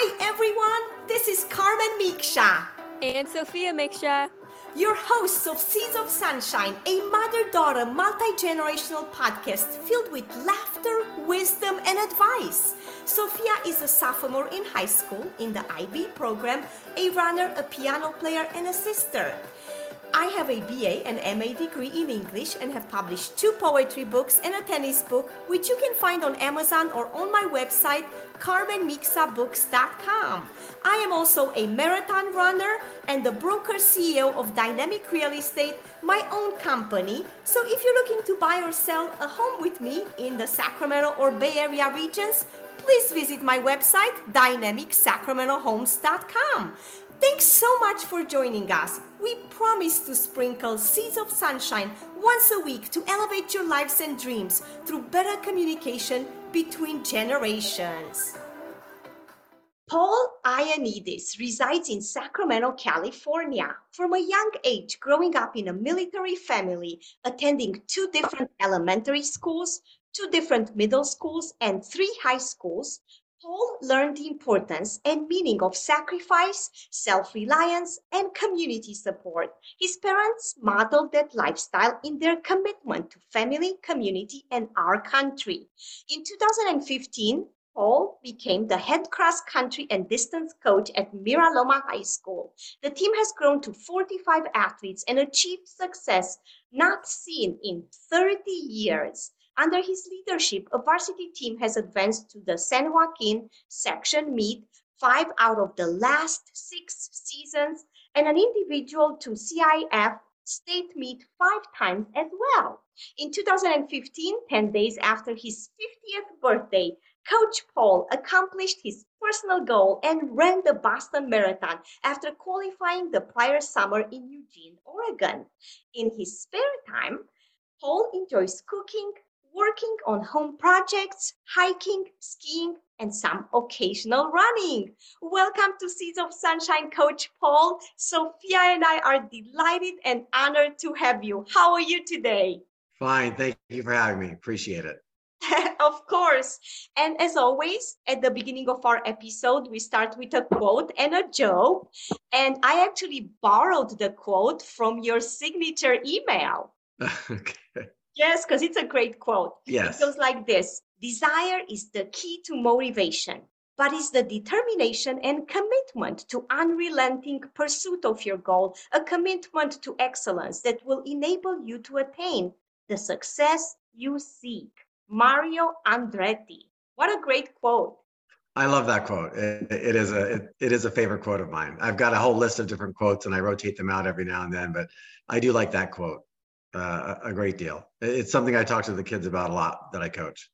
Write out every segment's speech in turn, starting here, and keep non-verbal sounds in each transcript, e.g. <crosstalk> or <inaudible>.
Hi, everyone. This is Carmen Micsa. And Sophia Micsa. Your hosts of Seeds of Sunshine, a mother daughter multi generational podcast filled with laughter, wisdom, and advice. Sophia is a sophomore in high school in the IB program, a runner, a piano player, and a sister. I have a BA and MA degree in English and have published two poetry books and a tennis book, which you can find on Amazon or on my website, carmenmicsabooks.com. I am also a marathon runner and the broker CEO of Dynamic Real Estate, my own company. So if you're looking to buy or sell a home with me in the Sacramento or Bay Area regions, please visit my website, dynamicsacramentohomes.com. Thanks so much for joining us. We promise to sprinkle seeds of sunshine once a week to elevate your lives and dreams through better communication between generations. Paul Ioanidis resides in Sacramento, California. From a young age, growing up in a military family, attending two different elementary schools, two different middle schools, and three high schools, Paul learned the importance and meaning of sacrifice, self reliance, and community support. His parents modeled that lifestyle in their commitment to family, community, and our country. In 2015, Paul became the head cross country and distance coach at Mira Loma High School. The team has grown to 45 athletes and achieved success not seen in 30 years. Under his leadership, a varsity team has advanced to the San Joaquin section meet five out of the last six seasons, and an individual to CIF state meet five times as well. In 2015, 10 days after his 50th birthday, Coach Paul accomplished his personal goal and ran the Boston Marathon after qualifying the prior summer in Eugene, Oregon. In his spare time, Paul enjoys cooking, working on home projects, hiking, skiing, and some occasional running. Welcome to Seeds of Sunshine, Coach Paul. Sophia and I are delighted and honored to have you. How are you today? Fine. Thank you for having me. Appreciate it. <laughs> of course. And as always, at the beginning of our episode, we start with a quote and a joke. And I actually borrowed the quote from your signature email. <laughs> okay. Yes, because it's a great quote. Yes. It goes like this Desire is the key to motivation, but is the determination and commitment to unrelenting pursuit of your goal, a commitment to excellence that will enable you to attain the success you seek. Mario Andretti. What a great quote. I love that quote. It, it is a it, it is a favorite quote of mine. I've got a whole list of different quotes and I rotate them out every now and then, but I do like that quote uh, a great deal. It's something I talk to the kids about a lot that I coach.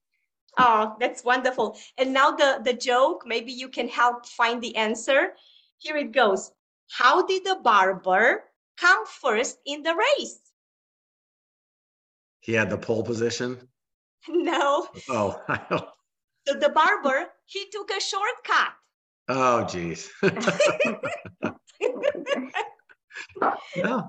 Oh, that's wonderful. And now the, the joke, maybe you can help find the answer. Here it goes. How did the barber come first in the race? He had the pole position? <laughs> No. Oh, <laughs> I don't. So the barber, he took a shortcut. Oh, geez. <laughs> yeah.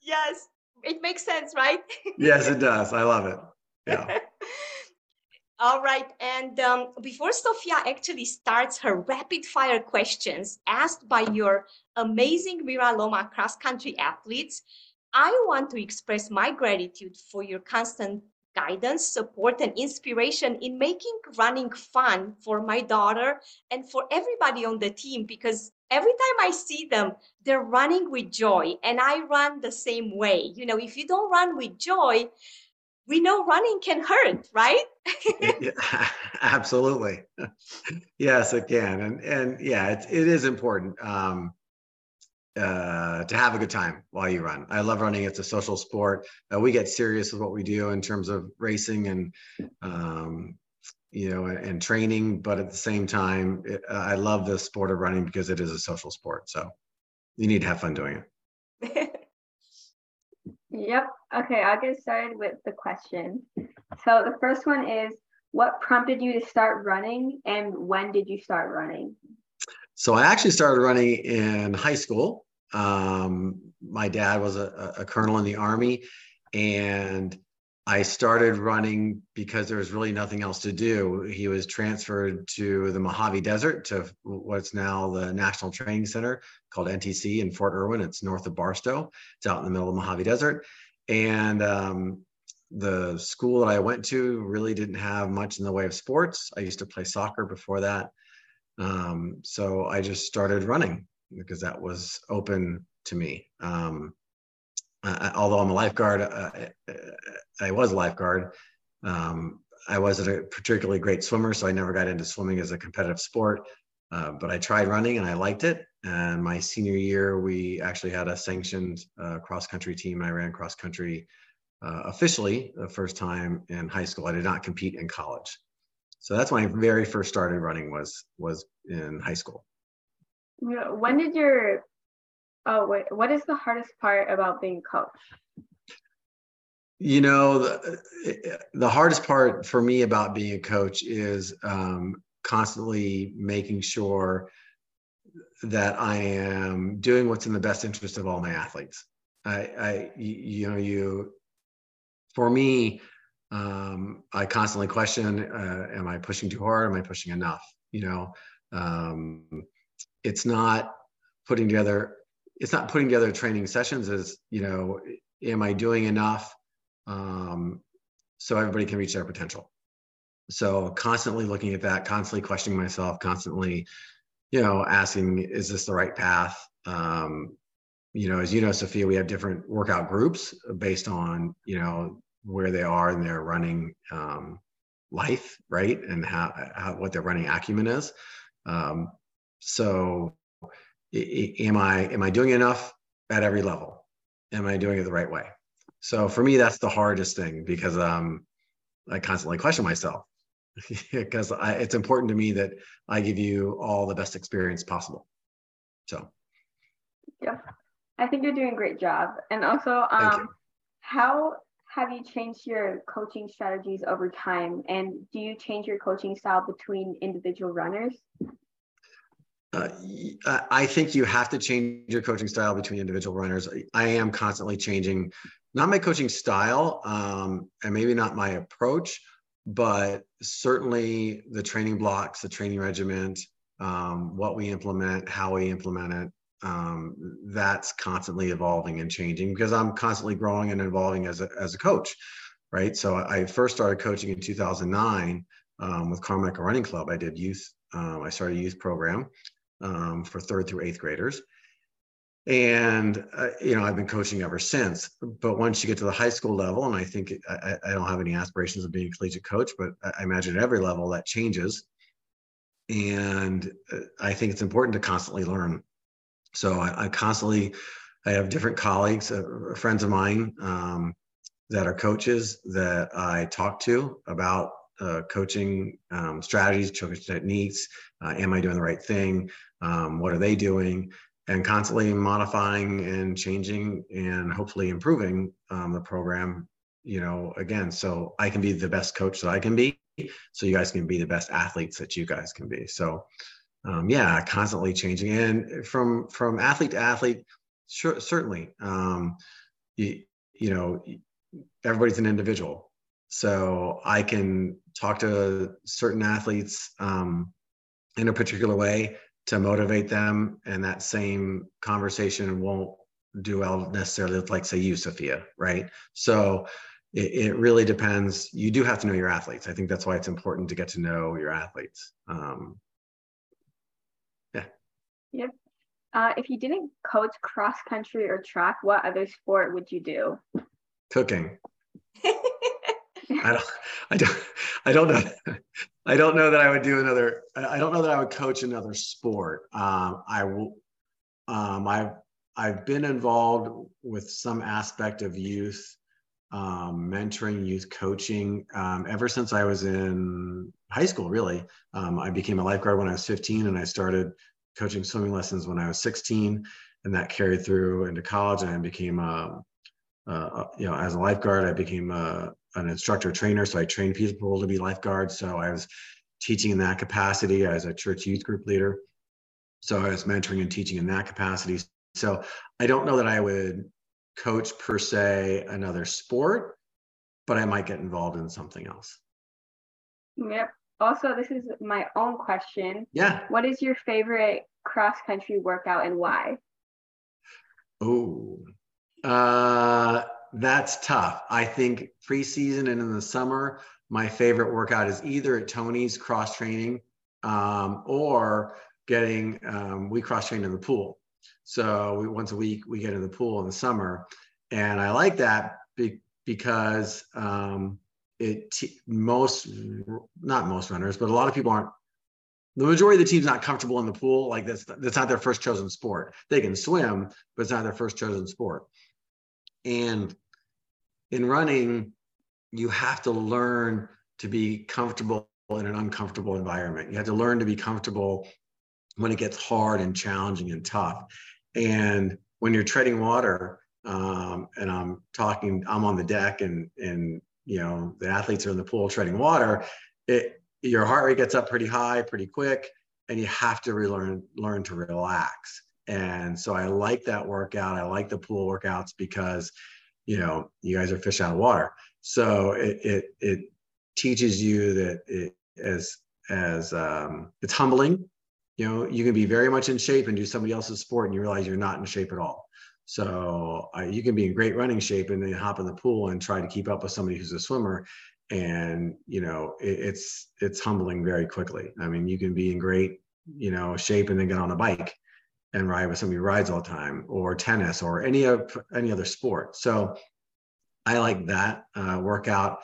Yes it makes sense, right? <laughs> yes, it does. I love it. Yeah. <laughs> All right. And um, before Sophia actually starts her rapid fire questions asked by your amazing Mira Loma cross country athletes, I want to express my gratitude for your constant guidance, support, and inspiration in making running fun for my daughter and for everybody on the team because every time I see them, they're running with joy. And I run the same way. You know, if you don't run with joy, we know running can hurt, right? <laughs> yeah, <laughs> absolutely. yes, it can. And and yeah, it, it is important um, uh, to have a good time while you run. I love running. It's a social sport. Uh, we get serious with what we do in terms of racing and um, you know, and training. But at the same time, it, I love the sport of running because it is a social sport. So you need to have fun doing it. <laughs> yep. Okay, I'll get started with the question. So the first one is what prompted you to start running and when did you start running? So I actually started running in high school. Um, my dad was a, a colonel in the army and I started running because there was really nothing else to do. He was transferred to the Mojave Desert to what's now the National Training Center called NTC in Fort Irwin. It's north of Barstow. It's out in the middle of the Mojave Desert. And um, the school that I went to really didn't have much in the way of sports. I used to play soccer before that. Um, so I just started running because that was open to me. Um, uh, although I'm a lifeguard, uh, I was a lifeguard. Um, I wasn't a particularly great swimmer, so I never got into swimming as a competitive sport. Uh, but I tried running and I liked it. And my senior year, we actually had a sanctioned uh, cross country team. I ran cross country uh, officially the first time in high school. I did not compete in college. So that's when I very first started running was was in high school. When did your Oh wait, what is the hardest part about being coach? You know, the, the hardest part for me about being a coach is um, constantly making sure that I am doing what's in the best interest of all my athletes. I, I you know, you, for me, um, I constantly question: uh, Am I pushing too hard? Am I pushing enough? You know, um, it's not putting together it's not putting together training sessions as you know am i doing enough? Um, so everybody can reach their potential. So constantly looking at that constantly questioning myself constantly you know asking is this the right path? Um, you know as you know sophia we have different workout groups based on you know where they are in their running um, life right? And how, how what their running acumen is. Um, so am I am I doing enough at every level? Am I doing it the right way? So for me, that's the hardest thing because um, I constantly question myself <laughs> because I, it's important to me that I give you all the best experience possible. So, yeah, I think you're doing a great job. And also, um, how have you changed your coaching strategies over time? And do you change your coaching style between individual runners? Uh, I think you have to change your coaching style between individual runners. I am constantly changing, not my coaching style, um, and maybe not my approach, but certainly the training blocks, the training regiment, um, what we implement, how we implement it. Um, that's constantly evolving and changing because I'm constantly growing and evolving as a, as a coach, right? So I first started coaching in 2009 um, with Carmichael Running Club. I did youth. Um, I started a youth program um, for third through eighth graders. And, uh, you know, I've been coaching ever since. But once you get to the high school level, and I think I, I don't have any aspirations of being a collegiate coach, but I imagine at every level that changes. And uh, I think it's important to constantly learn. So I, I constantly, I have different colleagues, uh, friends of mine um, that are coaches that I talk to about uh, coaching um, strategies, coaching techniques. Uh, am I doing the right thing? Um, what are they doing? And constantly modifying and changing and hopefully improving um, the program you know again so i can be the best coach that i can be so you guys can be the best athletes that you guys can be. So um, yeah constantly changing. And from from athlete to athlete sure, certainly um, you, you know everybody's an individual. So i can talk to certain athletes um, in a particular way to motivate them and that same conversation won't do well necessarily with like say you sophia right? So it, it, really depends. You do have to know your athletes. I think that's why it's important to get to know your athletes. Um, yeah. Yep. Uh, if you didn't coach cross country or track what other sport would you do? Cooking <laughs> <laughs> I don't, I don't, I don't know. I don't know that I would do another. I don't know that I would coach another sport. Um, I will. Um, I've I've been involved with some aspect of youth um, mentoring, youth coaching um, ever since I was in high school. Really, um, I became a lifeguard when I was 15, and I started coaching swimming lessons when I was 16, and that carried through into college. And I became a, a you know, as a lifeguard, I became a an instructor trainer, so I trained people to be lifeguards. So I was teaching in that capacity as a church youth group leader. So I was mentoring and teaching in that capacity. So I don't know that I would coach per se another sport, but I might get involved in something else. Yep. Also, this is my own question. Yeah. What is your favorite cross country workout and why? Oh, uh, that's tough. I think preseason and in the summer, my favorite workout is either at Tony's cross training um, or getting um, we cross train in the pool. So we, once a week we get in the pool in the summer, and I like that be, because um, it most not most runners, but a lot of people aren't. The majority of the team's not comfortable in the pool. Like that's that's not their first chosen sport. They can swim, but it's not their first chosen sport. And in running, you have to learn to be comfortable in an uncomfortable environment. You have to learn to be comfortable when it gets hard and challenging and tough. And when you're treading water, um, and I'm talking, I'm on the deck and and you know the athletes are in the pool treading water, it your heart rate gets up pretty high pretty quick, and you have to relearn learn to relax. And so I like that workout. I like the pool workouts because you know you guys are fish out of water. So it it it teaches you that it as as um, it's humbling. You know, you can be very much in shape and do somebody else's sport, and you realize you're not in shape at all. So uh, you can be in great running shape and then hop in the pool and try to keep up with somebody who's a swimmer. And you know, it, it's it's humbling very quickly. I mean, you can be in great you know shape and then get on a bike and ride with somebody who rides all the time, or tennis, or any of any other sport. So I like that uh, workout.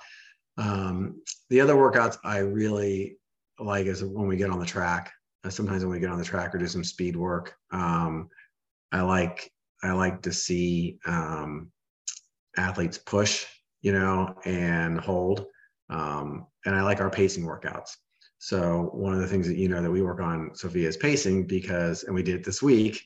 Um, the other workouts I really like is when we get on the track. Uh, sometimes when we get on the track or do some speed work. Um, I like I like to see um, athletes push, you know, and hold. Um, and I like our pacing workouts. So one of the things that you know that we work on, Sophia, is pacing because, and we did it this week,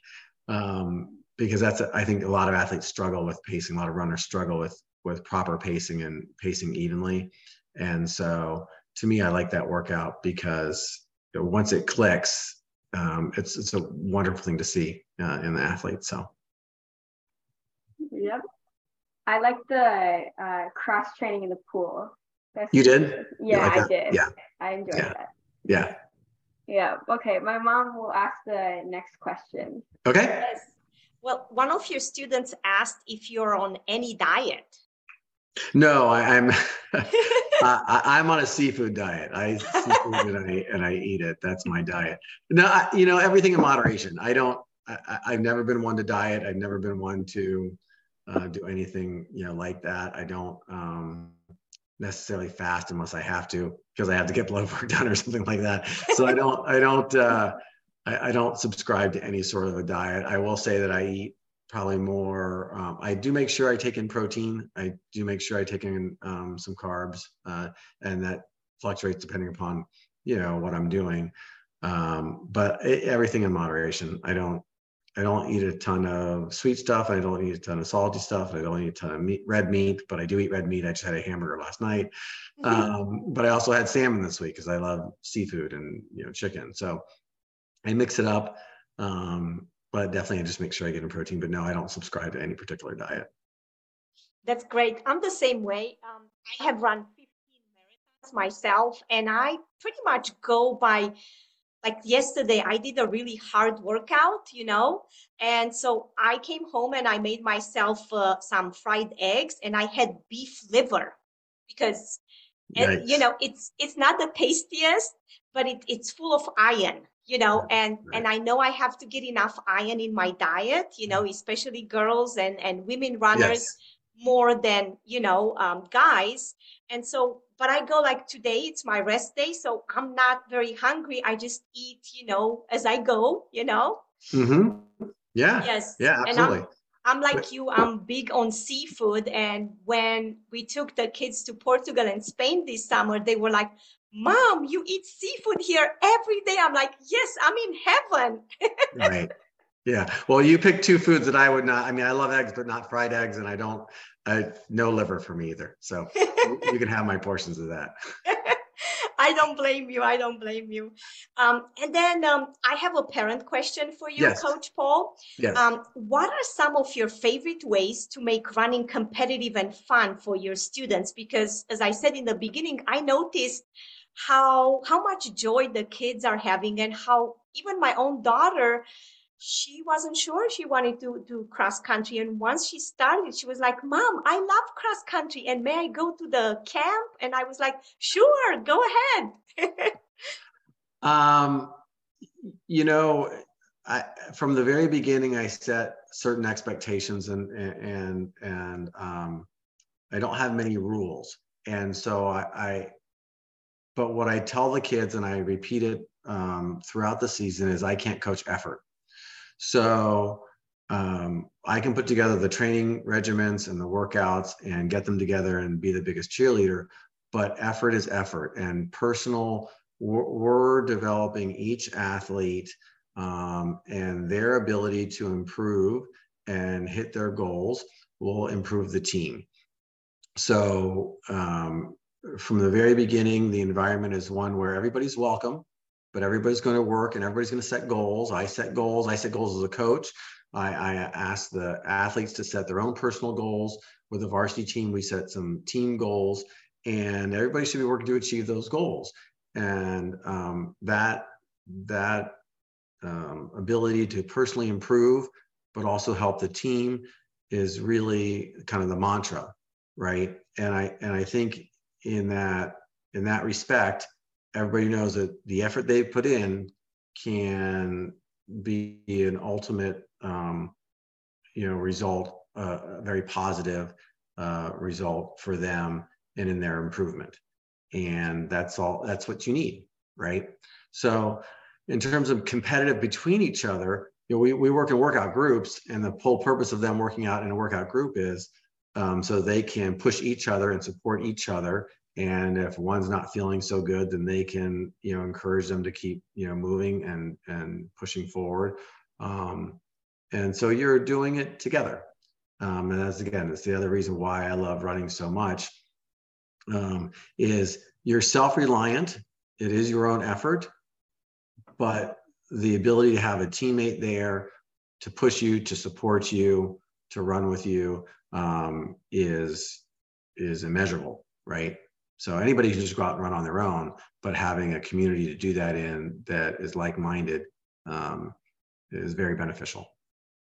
um, because that's I think a lot of athletes struggle with pacing. A lot of runners struggle with with proper pacing and pacing evenly. And so to me, I like that workout because once it clicks, um, it's it's a wonderful thing to see uh, in the athlete. So. Yep. I like the uh, cross training in the pool. That's, you did? Yeah, like I did. Yeah. I enjoyed yeah. that. Yeah. Yeah. Okay. My mom will ask the next question. Okay. Yes. Well, one of your students asked if you're on any diet. No, I, am <laughs> I, am on a seafood diet. I seafood and I and I eat it. That's my diet. No, I, you know everything in moderation. I don't. I, have never been one to diet. I've never been one to uh, do anything you know like that. I don't um, necessarily fast unless I have to because I have to get blood work <laughs> done or something like that. So I don't. I don't. Uh, I, I, don't subscribe to any sort of a diet. I will say that I eat probably more. Um, I do make sure I take in protein. I do make sure I take in um, some carbs, uh, and that fluctuates depending upon you know what I'm doing. Um, but it, everything in moderation. I don't I don't eat a ton of sweet stuff. I don't eat a ton of salty stuff. I don't eat a ton of meat, red meat, but I do eat red meat. I just had a hamburger last night. Mm-hmm. Um, but I also had salmon this week because I love seafood and you know chicken. So I mix it up. Um, but definitely I just make sure I get in protein. But no, I don't subscribe to any particular diet. That's great. I'm the same way. Um, I have run 15 marathons myself, and I pretty much go by like yesterday i did a really hard workout you know and so i came home and i made myself uh, some fried eggs and i had beef liver because it, you know it's it's not the tastiest but it, it's full of iron you know and right. and i know i have to get enough iron in my diet you know especially girls and and women runners yes. More than you know um, guys and so but I go like today, it's my rest day. So I'm not very hungry. I just eat, you know, as I go, you know? Mm-hmm. Yeah. Yes. Yeah, absolutely. I'm, I'm like you, I'm big on seafood. And when we took the kids to Portugal and Spain this summer, they were like, Mom, you eat seafood here every day. I'm like, Yes, I'm in heaven. <laughs> right. Yeah. Well, you picked two foods that I would not. I mean, I love eggs, but not fried eggs, and I don't I, no liver for me either. So you can have my portions of that. <laughs> I don't blame you. I don't blame you. Um, and then um, I have a parent question for you, yes. Coach Paul. Yes. Um, what are some of your favorite ways to make running competitive and fun for your students? Because as I said in the beginning, I noticed how how much joy the kids are having and how even my own daughter she wasn't sure she wanted to do cross country. And once she started, she was like, Mom, I love cross country. And may I go to the camp? And I was like, Sure, go ahead. <laughs> um, you know, I, from the very beginning, I set certain expectations and, and, and, um, I don't have many rules. And so I, I, but what I tell the kids and I repeat it um, throughout the season is I can't coach effort. So um, I can put together the training regiments and the workouts and get them together and be the biggest cheerleader. But effort is effort and personal. We're, developing each athlete um, and their ability to improve and hit their goals will improve the team. So um, from the very beginning, the environment is one where everybody's welcome but everybody's going to work and everybody's going to set goals. I set goals. I set goals as a coach. I, I ask the athletes to set their own personal goals. With the varsity team, we set some team goals, and everybody should be working to achieve those goals. And um, that that um, ability to personally improve, but also help the team, is really kind of the mantra, right? And I and I think in that in that respect, everybody knows that the effort they put in can be an ultimate um, you know result uh, a very positive uh, result for them and in their improvement. And that's all that's what you need right? So in terms of competitive between each other you know we, we work in workout groups and the whole purpose of them working out in a workout group is um, so they can push each other and support each other and if one's not feeling so good then they can you know encourage them to keep you know moving and and pushing forward. Um, and so you're doing it together. Um, and that's again it's the other reason why i love running so much um, is you're self-reliant. It is your own effort but the ability to have a teammate there to push you to support you to run with you um, is is immeasurable right so anybody can just go out and run on their own, but having a community to do that in that is like-minded um, is very beneficial.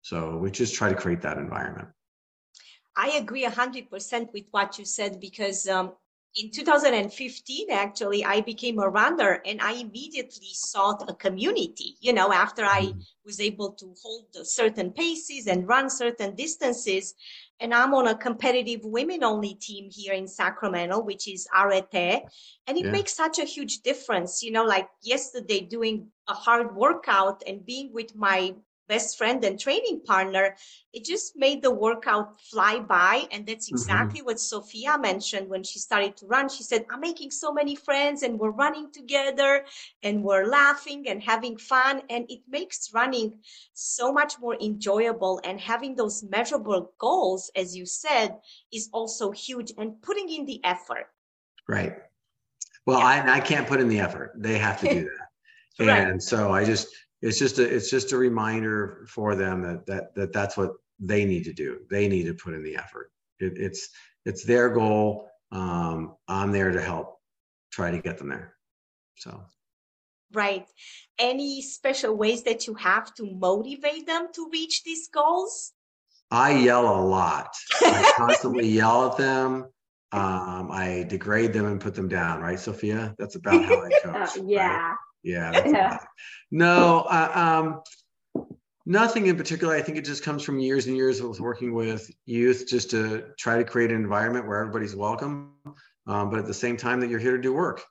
So we just try to create that environment. I agree 100% with what you said because um, in 2015 actually i became a runner and i immediately sought a community you know after i mm-hmm. was able to hold certain paces and run certain distances and i'm on a competitive women only team here in sacramento which is arete and it yeah. makes such a huge difference you know like yesterday doing a hard workout and being with my best friend and training partner, it just made the workout fly by. And that's mm-hmm. exactly mm-hmm. what Sophia mentioned when she started to run. She said, I'm making so many friends and we're running together and we're laughing and having fun. And it makes running so much more enjoyable. And having those measurable goals, as you said, is also huge and putting in the effort. Right. Well, yeah. I, I can't put in the effort. They have to do <laughs> that. right. And so I just it's just a it's just a reminder for them that that that that's what they need to do. They need to put in the effort. It, it's it's their goal. Um, I'm there to help try to get them there. So. Right. Any special ways that you have to motivate them to reach these goals? I yell a lot. I <laughs> constantly yell at them. Um, I degrade them and put them down. Right, Sophia? That's about how I coach. Uh, <laughs> yeah. Right? Yeah. <laughs> yeah. No, uh, um, nothing in particular. I think it just comes from years and years of working with youth just to try to create an environment where everybody's welcome, um, but at the same time that you're here to do work.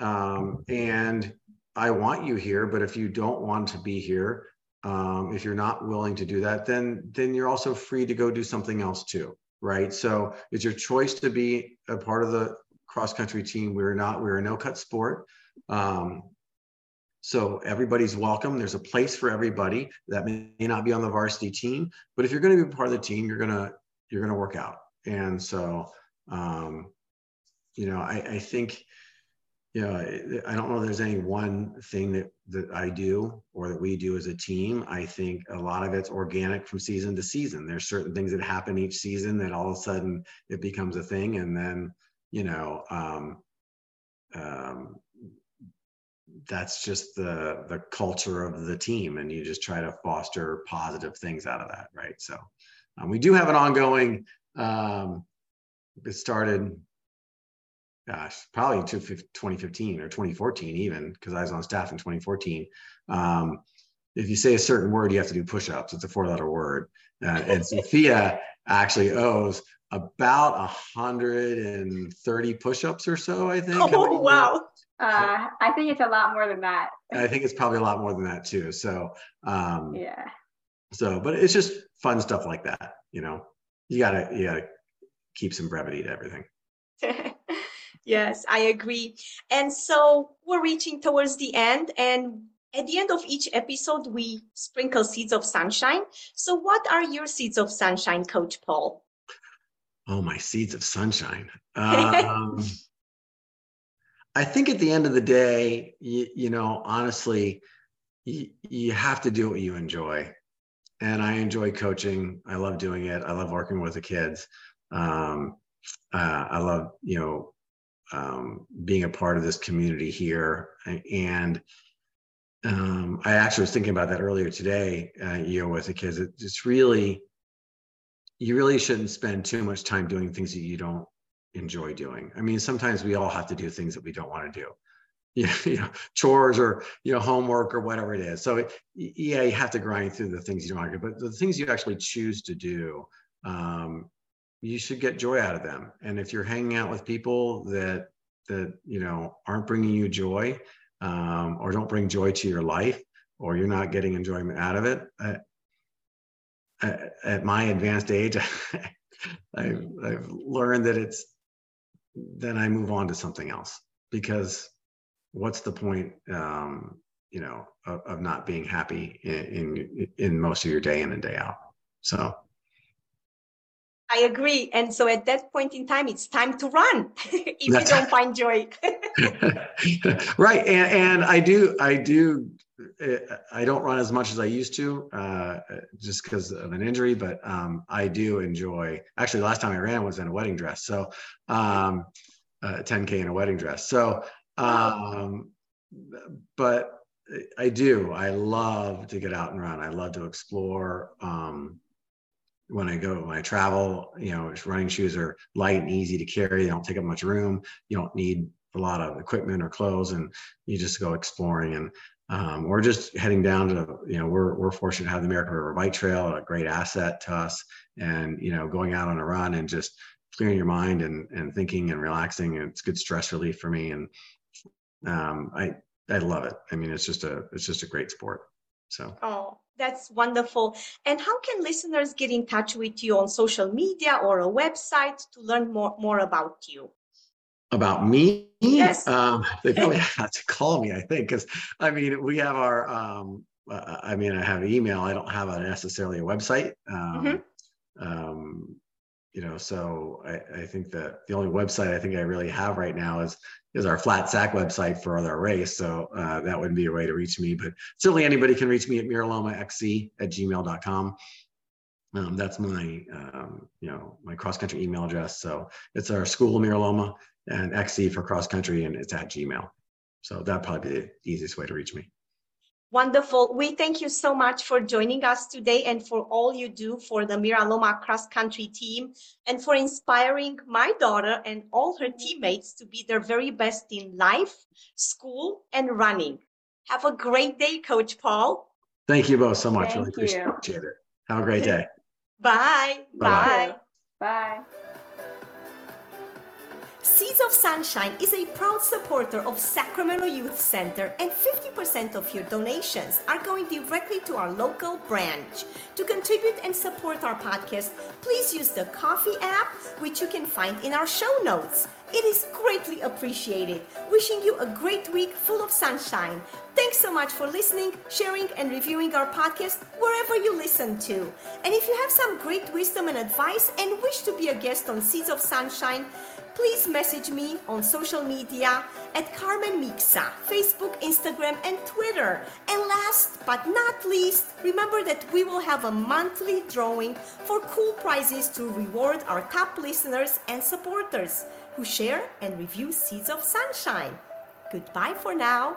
Um, and I want you here, but if you don't want to be here, um, if you're not willing to do that, then then you're also free to go do something else too, right? So it's your choice to be a part of the cross country team. We're not we're a no cut sport. Um, so everybody's welcome. There's a place for everybody that may not be on the varsity team, but if you're going to be part of the team, you're going to you're going to work out. And so, um, you know, I, I think you know, I don't know there's any one thing that, that I do or that we do as a team. I think a lot of it's organic from season to season. There's certain things that happen each season that all of a sudden it becomes a thing. And then, you know, um, um, that's just the the culture of the team and you just try to foster positive things out of that right? So um, we do have an ongoing um, it started gosh probably 2015 or 2014 even because i was on staff in 2014 um, if you say a certain word you have to do push-ups. It's a four letter word. Uh, and sophia actually owes about 130 push-ups or so i think oh wow uh, I think it's a lot more than that. I think it's probably a lot more than that too. So, um, yeah. So, but it's just fun stuff like that. You know, you gotta you gotta keep some brevity to everything. <laughs> yes, I agree. And so we're reaching towards the end, and at the end of each episode, we sprinkle seeds of sunshine. So, what are your seeds of sunshine, Coach Paul? Oh, my seeds of sunshine. <laughs> Um, I think at the end of the day, you, you know, honestly, you, you have to do what you enjoy. And I enjoy coaching. I love doing it. I love working with the kids. Um, uh, I love, you know, um, being a part of this community here. And um, I actually was thinking about that earlier today, uh, you know, with the kids. It's really, you really shouldn't spend too much time doing things that you don't enjoy doing. I mean, sometimes we all have to do things that we don't want to do. <laughs> You know, chores or you know homework or whatever it is. So yeah, you have to grind through the things you don't want to do, but the things you actually choose to do, um, you should get joy out of them. And if you're hanging out with people that that you know aren't bringing you joy um, or don't bring joy to your life, or you're not getting enjoyment out of it, at my advanced age, <laughs> I've, I've learned that it's then I move on to something else because what's the point, um, you know, of, of, not being happy in, in, in most of your day in and day out. So. I agree. And so at that point in time, it's time to run <laughs> if you don't find joy. <laughs> right. And, and I do, I do I don't run as much as I used to, uh, just because of an injury. But um, I do enjoy. Actually, the last time I ran was in a wedding dress, so um, uh, 10k in a wedding dress. So, um, but I do. I love to get out and run. I love to explore. Um, when I go, when I travel, you know, running shoes are light and easy to carry. They don't take up much room. You don't need a lot of equipment or clothes, and you just go exploring. And um, or just heading down to you know we're we're fortunate to have the American River Bike Trail, a great asset to us, and you know going out on a run and just clearing your mind and and thinking and relaxing. And it's good stress relief for me, and um, I I love it. I mean, it's just a it's just a great sport. So. Oh, that's wonderful. And how can listeners get in touch with you on social media or a website to learn more more about you? About me. Yes. um, they probably <laughs> have to call me i think because i mean we have our um, uh, i mean i have email. I don't have a necessarily a website. Um, mm-hmm. um, you know so I, I think that the only website i think i really have right now is is our flat sack website for our race. So uh, that wouldn't be a way to reach me but certainly anybody can reach me at miralomaxc at gmail.com um, that's my um, you know my cross country email address so it's our school miraloma and XC for cross country, and it's at Gmail. So that'd probably be the easiest way to reach me. Wonderful. We thank you so much for joining us today and for all you do for the Mira Loma cross country team and for inspiring my daughter and all her teammates to be their very best in life, school, and running. Have a great day, Coach Paul. Thank you both so much. Thank really appreciate it. Have a great day. <laughs> Bye. Bye. Bye. Bye. Seeds of Sunshine is a proud supporter of Sacramento Youth Center, and 50% of your donations are going directly to our local branch. To contribute and support our podcast, please use the Ko-fi app, which you can find in our show notes. It is greatly appreciated. Wishing you a great week full of sunshine. Thanks so much for listening, sharing, and reviewing our podcast wherever you listen to. And if you have some great wisdom and advice and wish to be a guest on Seeds of Sunshine, please message me on social media at Carmen Micsa, Facebook, Instagram, and Twitter. And last but not least, remember that we will have a monthly drawing for cool prizes to reward our top listeners and supporters who share and review Seeds of Sunshine. Goodbye for now.